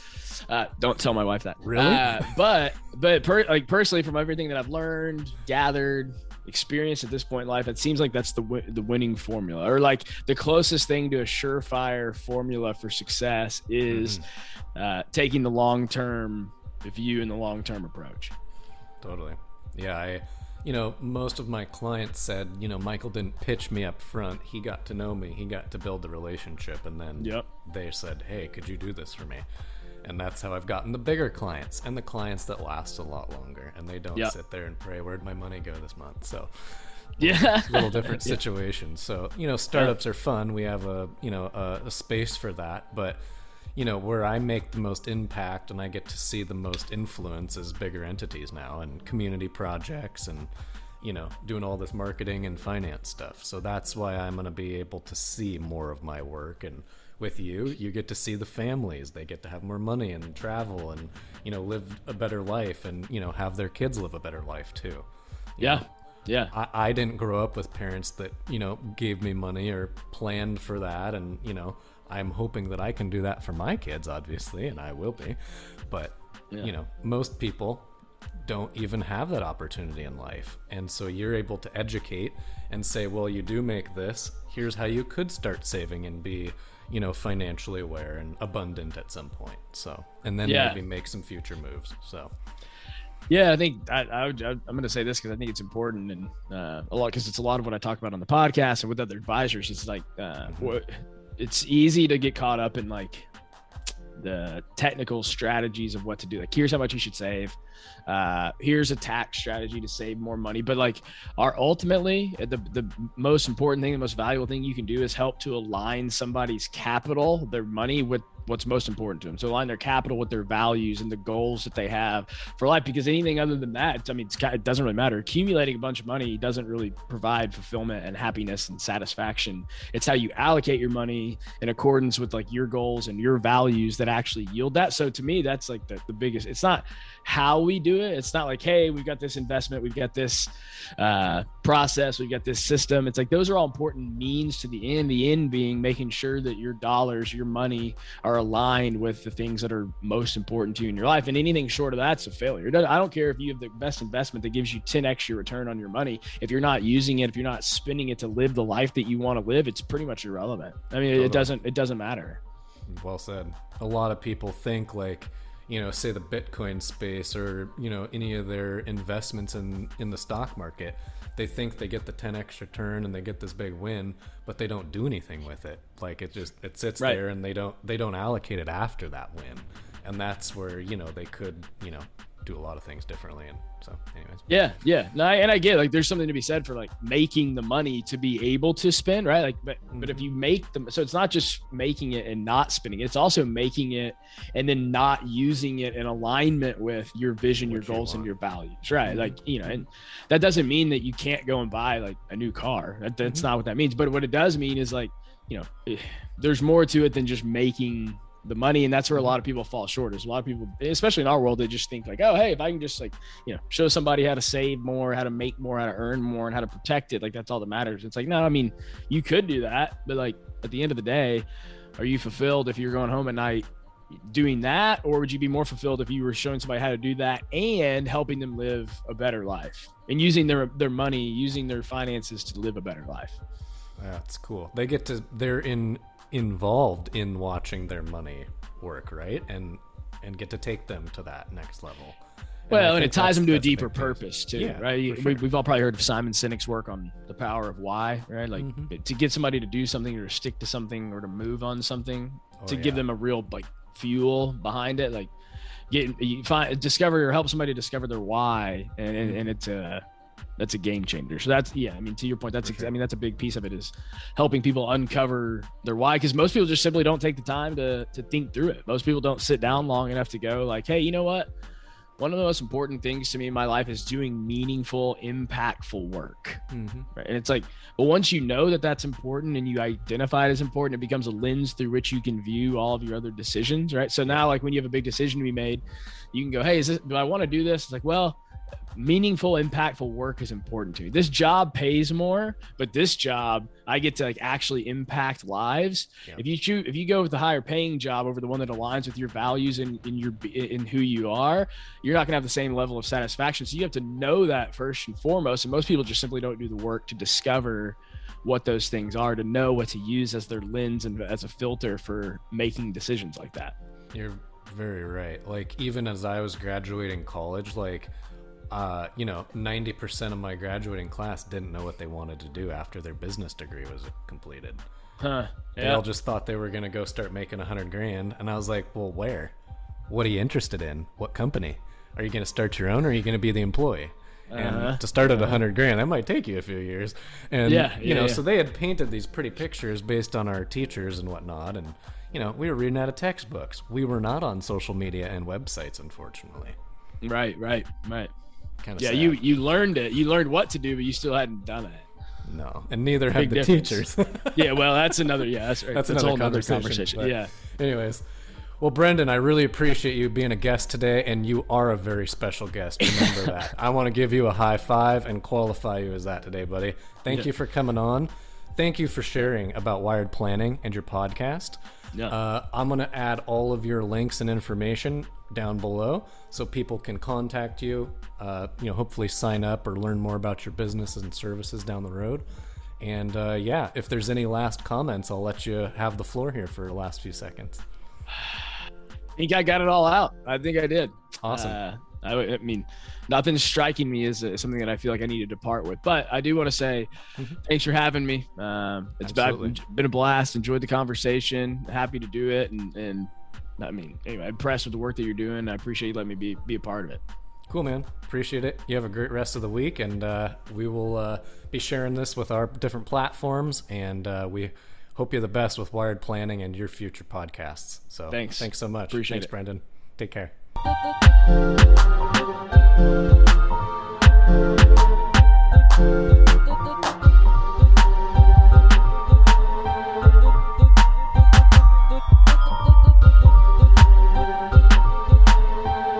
Uh, don't tell my wife that. Really? Uh, but but per, like personally, from everything that I've learned, gathered, experienced at this point in life, it seems like that's the the winning formula, or like the closest thing to a surefire formula for success is mm-hmm. uh, taking the long term view and the long term approach. Totally. Yeah, I you know, most of my clients said, you know, Michael didn't pitch me up front. He got to know me. He got to build the relationship, and then yep. they said, "Hey, could you do this for me?" And that's how I've gotten the bigger clients and the clients that last a lot longer, and they don't yep. sit there and pray, "Where'd my money go this month?" So, yeah, A little different situation. Yeah. So, you know, startups are fun. We have a you know a, a space for that, but you know where I make the most impact and I get to see the most influence is bigger entities now and community projects and you know doing all this marketing and finance stuff. So that's why I'm going to be able to see more of my work and with you you get to see the families they get to have more money and travel and you know live a better life and you know have their kids live a better life too yeah know? yeah I, I didn't grow up with parents that you know gave me money or planned for that and you know I'm hoping that I can do that for my kids, obviously, and I will be. But, yeah. you know, most people don't even have that opportunity in life. And so you're able to educate and say, well, you do make this. Here's how you could start saving and be, you know, financially aware and abundant at some point. So, and then yeah. maybe make some future moves. So, yeah, I think I, I am going to say this because I think it's important and uh, a lot because it's a lot of what I talk about on the podcast and with other advisors. It's like uh, mm-hmm. what it's easy to get caught up in like the technical strategies of what to do. Like, here's how much you should save. Uh, here's a tax strategy to save more money. But like, our ultimately the the most important thing, the most valuable thing you can do is help to align somebody's capital, their money, with what's most important to them. So align their capital with their values and the goals that they have for life. Because anything other than that, I mean, it doesn't really matter. Accumulating a bunch of money doesn't really provide fulfillment and happiness and satisfaction. It's how you allocate your money in accordance with like your goals and your values that actually yield that. So to me, that's like the, the biggest. It's not how we do it. It's not like, hey, we've got this investment, we've got this uh, process, we've got this system. It's like those are all important means to the end. The end being making sure that your dollars, your money are aligned with the things that are most important to you in your life. And anything short of that's a failure. I don't care if you have the best investment that gives you 10x your return on your money. If you're not using it, if you're not spending it to live the life that you want to live, it's pretty much irrelevant. I mean, totally. it doesn't it doesn't matter. Well said. A lot of people think like you know, say the Bitcoin space or you know any of their investments in in the stock market, they think they get the 10x return and they get this big win, but they don't do anything with it. Like it just it sits right. there and they don't they don't allocate it after that win, and that's where you know they could you know do a lot of things differently. And so, anyways. Yeah, yeah. No, I, and I get like there's something to be said for like making the money to be able to spend, right? Like, but mm-hmm. but if mm-hmm. you make them, so it's not just making it and not spending it. It's also making it and then not using it in alignment with your vision, what your goals, you and your values, right? Mm-hmm. Like you know, and that doesn't mean that you can't go and buy like a new car. That, that's mm-hmm. not what that means. But what it does mean is like you know, eh, there's more to it than just making the money and that's where a mm-hmm. lot of people fall short is a lot of people especially in our world they just think like oh hey if i can just like you know show somebody how to save more how to make more how to earn more and how to protect it like that's all that matters. It's like no i mean you could do that but like at the end of the day are you fulfilled if you're going home at night doing that or would you be more fulfilled if you were showing somebody how to do that and helping them live a better life and using their their money using their finances to live a better life? That's cool. They get to they're in involved in watching their money work, right? And and get to take them to that next level. well, and it ties them to a deeper purpose too, yeah, right? Sure. We, have all probably heard of Simon Sinek's work on the power of why, right? Like mm-hmm. to get somebody to do something or to stick to something or to move on something, oh, to yeah. give them a real like fuel behind it, like get you find discover or help somebody discover their why, and and, and it's a that's a game changer. So that's yeah. I mean, to your point, that's sure. I mean that's a big piece of it is helping people uncover their why because most people just simply don't take the time to to think through it. Most people don't sit down long enough to go like, hey, you know what? One of the most important things to me in my life is doing meaningful, impactful work. Mm-hmm. Right? And it's like, but once you know that that's important and you identify it as important, it becomes a lens through which you can view all of your other decisions. Right. So now, like when you have a big decision to be made, you can go, hey, is this, do I want to do this? It's like, well, meaningful impactful work is important to me this job pays more but this job i get to like actually impact lives yeah. if you choose if you go with the higher paying job over the one that aligns with your values and in your in who you are you're not going to have the same level of satisfaction so you have to know that first and foremost and most people just simply don't do the work to discover what those things are to know what to use as their lens and as a filter for making decisions like that you're very right like even as i was graduating college like uh, you know, 90% of my graduating class didn't know what they wanted to do after their business degree was completed. Huh. Yeah. They all just thought they were going to go start making a hundred grand. And I was like, well, where? What are you interested in? What company? Are you going to start your own or are you going to be the employee? And uh-huh. to start at a uh-huh. hundred grand, that might take you a few years. And, yeah, yeah you know, yeah. so they had painted these pretty pictures based on our teachers and whatnot. And, you know, we were reading out of textbooks. We were not on social media and websites, unfortunately. Right, right, right kind of yeah. Sad. You you learned it. You learned what to do, but you still hadn't done it. No, and neither have the difference. teachers. yeah, well, that's another. Yeah, that's, right. that's, that's another, conversation, conversation. Yeah. Anyways, well, Brendan, I really appreciate you being a guest today, and you are a very special guest. Remember that. I want to give you a high five and qualify you as that today, buddy. Thank yeah. you for coming on. Thank you for sharing about wired planning and your podcast. Yeah. Uh, I'm going to add all of your links and information down below so people can contact you, uh, you know, hopefully sign up or learn more about your businesses and services down the road. And uh, yeah, if there's any last comments, I'll let you have the floor here for the last few seconds. I think I got it all out. I think I did. Awesome. Uh, I, I, mean, nothing's striking me as, as, something that I feel like I need to depart with. But I do want to say mm-hmm. thanks for having me. Um, it's been, been a blast. Enjoyed the conversation. Happy to do it. And, and I mean, anyway, impressed with the work that you're doing. I appreciate you letting me be be a part of it. Cool, man. Appreciate it. You have a great rest of the week, and uh, we will uh, be sharing this with our different platforms. And uh, we hope you the best with Wired Planning and your future podcasts. So thanks. Thanks so much. Appreciate thanks, it. Brendan. Take care thank you